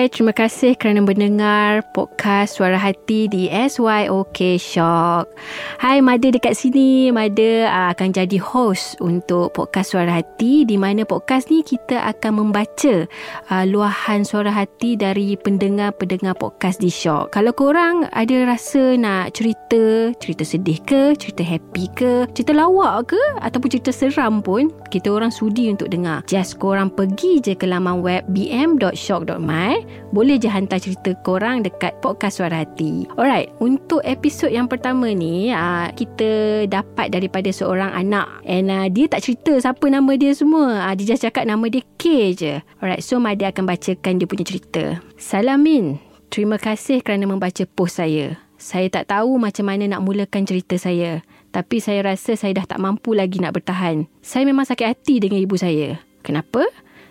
Hai, terima kasih kerana mendengar podcast Suara Hati di SYOK Shock. Hai, Mada dekat sini. Mada uh, akan jadi host untuk podcast Suara Hati di mana podcast ni kita akan membaca uh, luahan suara hati dari pendengar-pendengar podcast di Shock. Kalau korang ada rasa nak cerita, cerita sedih ke, cerita happy ke, cerita lawak ke ataupun cerita seram pun, kita orang sudi untuk dengar. Just korang pergi je ke laman web bm.shock.my. Boleh je hantar cerita korang dekat podcast Suara Hati. Alright, untuk episod yang pertama ni, uh, kita dapat daripada seorang anak. And uh, dia tak cerita siapa nama dia semua. Uh, dia just cakap nama dia K je. Alright, so Madi akan bacakan dia punya cerita. Salam Min. Terima kasih kerana membaca post saya. Saya tak tahu macam mana nak mulakan cerita saya. Tapi saya rasa saya dah tak mampu lagi nak bertahan. Saya memang sakit hati dengan ibu saya. Kenapa?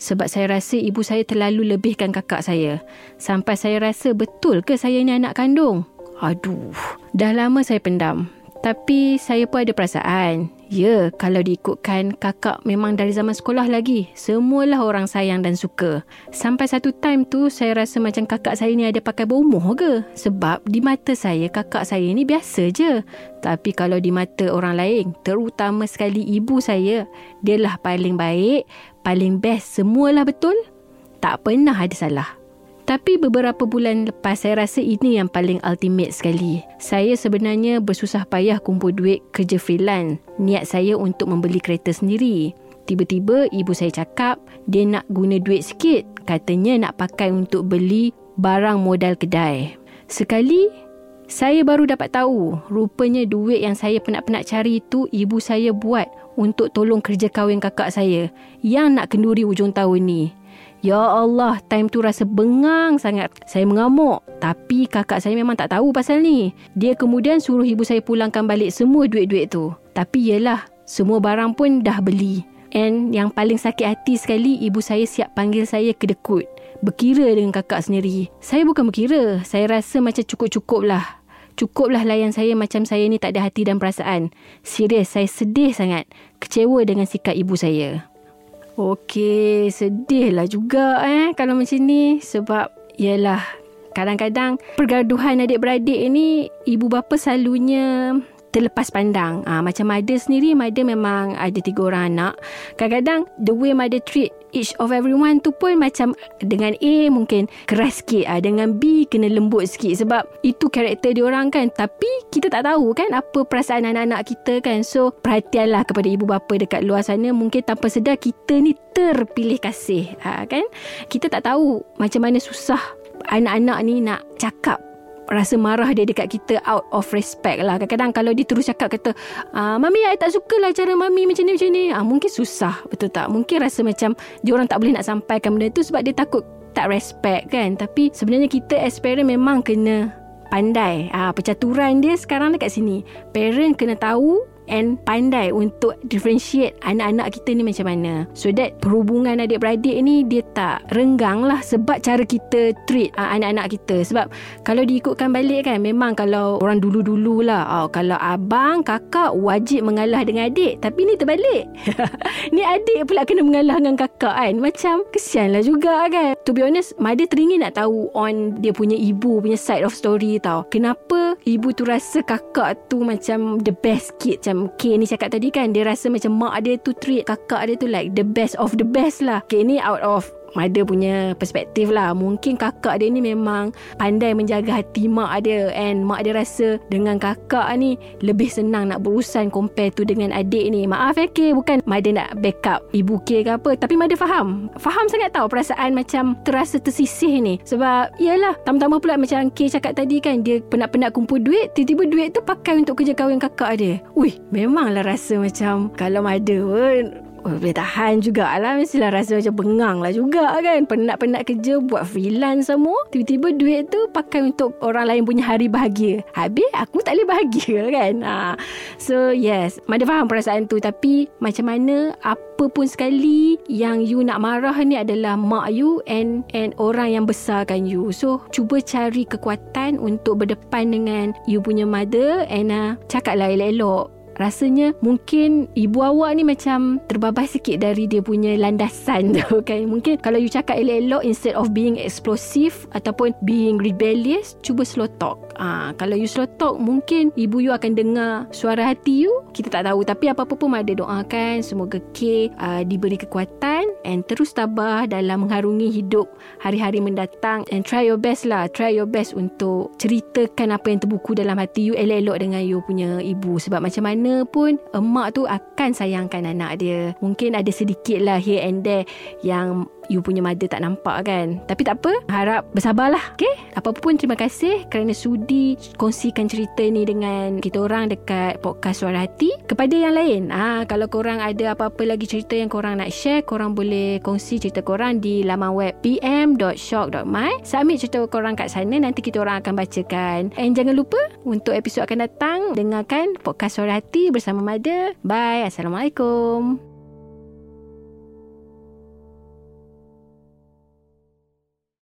Sebab saya rasa ibu saya terlalu lebihkan kakak saya. Sampai saya rasa betul ke saya ni anak kandung? Aduh, dah lama saya pendam. Tapi saya pun ada perasaan. Ya, kalau diikutkan kakak memang dari zaman sekolah lagi. Semualah orang sayang dan suka. Sampai satu time tu saya rasa macam kakak saya ni ada pakai bomoh ke? Sebab di mata saya kakak saya ni biasa je. Tapi kalau di mata orang lain, terutama sekali ibu saya, dialah paling baik, paling best, semualah betul. Tak pernah ada salah. Tapi beberapa bulan lepas saya rasa ini yang paling ultimate sekali. Saya sebenarnya bersusah payah kumpul duit kerja freelance. Niat saya untuk membeli kereta sendiri. Tiba-tiba ibu saya cakap dia nak guna duit sikit. Katanya nak pakai untuk beli barang modal kedai. Sekali saya baru dapat tahu rupanya duit yang saya penat-penat cari itu ibu saya buat untuk tolong kerja kahwin kakak saya yang nak kenduri ujung tahun ni. Ya Allah, time tu rasa bengang sangat. Saya mengamuk. Tapi kakak saya memang tak tahu pasal ni. Dia kemudian suruh ibu saya pulangkan balik semua duit-duit tu. Tapi yelah, semua barang pun dah beli. And yang paling sakit hati sekali, ibu saya siap panggil saya ke dekut. Berkira dengan kakak sendiri. Saya bukan berkira. Saya rasa macam cukup-cukup lah. Cukuplah layan saya macam saya ni tak ada hati dan perasaan. Serius, saya sedih sangat. Kecewa dengan sikap ibu saya. Okey, sedihlah juga eh kalau macam ni sebab yalah kadang-kadang pergaduhan adik-beradik ni ibu bapa selalunya terlepas pandang. Ha, macam mother sendiri, mother memang ada tiga orang anak. Kadang-kadang the way mother treat each of everyone tu pun macam dengan A mungkin keras sikit ha, dengan B kena lembut sikit sebab itu karakter dia orang kan. Tapi kita tak tahu kan apa perasaan anak-anak kita kan. So perhatianlah kepada ibu bapa dekat luar sana mungkin tanpa sedar kita ni terpilih kasih ha, kan. Kita tak tahu macam mana susah anak-anak ni nak cakap rasa marah dia dekat kita out of respect lah. Kadang-kadang kalau dia terus cakap kata, ah, Mami, saya tak suka lah cara Mami macam ni, macam ni. Ah, mungkin susah, betul tak? Mungkin rasa macam dia orang tak boleh nak sampaikan benda tu sebab dia takut tak respect kan. Tapi sebenarnya kita as parent memang kena pandai. Ah, percaturan dia sekarang dekat sini. Parent kena tahu and pandai untuk differentiate anak-anak kita ni macam mana. So that perhubungan adik-beradik ni dia tak renggang lah sebab cara kita treat uh, anak-anak kita. Sebab kalau diikutkan balik kan memang kalau orang dulu-dulu lah. Oh, kalau abang, kakak wajib mengalah dengan adik. Tapi ni terbalik. ni adik pula kena mengalah dengan kakak kan. Macam kesian lah juga kan. To be honest, Mada teringin nak tahu on dia punya ibu punya side of story tau. Kenapa ibu tu rasa kakak tu macam the best kid. Macam K ni cakap tadi kan Dia rasa macam mak dia tu treat kakak dia tu like the best of the best lah. K ni out of mother punya perspektif lah. Mungkin kakak dia ni memang Pandai menjaga hati mak dia And mak dia rasa Dengan kakak ni Lebih senang nak berurusan Compare tu dengan adik ni. Maaf ya K Bukan mother nak backup Ibu K ke apa Tapi mother faham. Faham sangat tahu Perasaan macam Terasa tersisih ni. Sebab Yalah Tambah-tambah pula macam K cakap tadi kan Dia penat-penat kumpul duit Tiba-tiba duit tu pakai Untuk kerja kahwin kakak dia. Wih Memanglah rasa macam Kalau mother pun oh, boleh tahan jugalah. Mestilah rasa macam bengang lah juga kan. Penat-penat kerja buat freelance semua. Tiba-tiba duit tu pakai untuk orang lain punya hari bahagia. Habis aku tak boleh bahagia kan? Ha. so yes. Mada faham perasaan tu? Tapi macam mana apa pun sekali yang you nak marah ni adalah mak you and and orang yang besarkan you. So cuba cari kekuatan untuk berdepan dengan you punya mother and uh, cakaplah elok-elok rasanya mungkin ibu awak ni macam terbabas sikit dari dia punya landasan tu kan? Mungkin kalau you cakap elok-elok instead of being explosive ataupun being rebellious cuba slow talk. Ah, kalau you slow talk mungkin ibu you akan dengar suara hati you. Kita tak tahu tapi apa-apa pun ada. Doakan semoga K uh, diberi kekuatan and terus tabah dalam mengharungi hidup hari-hari mendatang. And try your best lah try your best untuk ceritakan apa yang terbuku dalam hati you elok-elok dengan you punya ibu. Sebab macam mana pun emak tu akan sayangkan anak dia. Mungkin ada sedikit lah here and there yang you punya mother tak nampak kan. Tapi tak apa, harap bersabarlah. Okay? Apa pun terima kasih kerana sudi kongsikan cerita ni dengan kita orang dekat podcast Suara Hati. Kepada yang lain, ah kalau korang ada apa-apa lagi cerita yang korang nak share, korang boleh kongsi cerita korang di laman web pm.shock.my. Submit cerita korang kat sana, nanti kita orang akan bacakan. And jangan lupa untuk episod akan datang, dengarkan podcast Suara Hati bersama Mother. Bye. Assalamualaikum.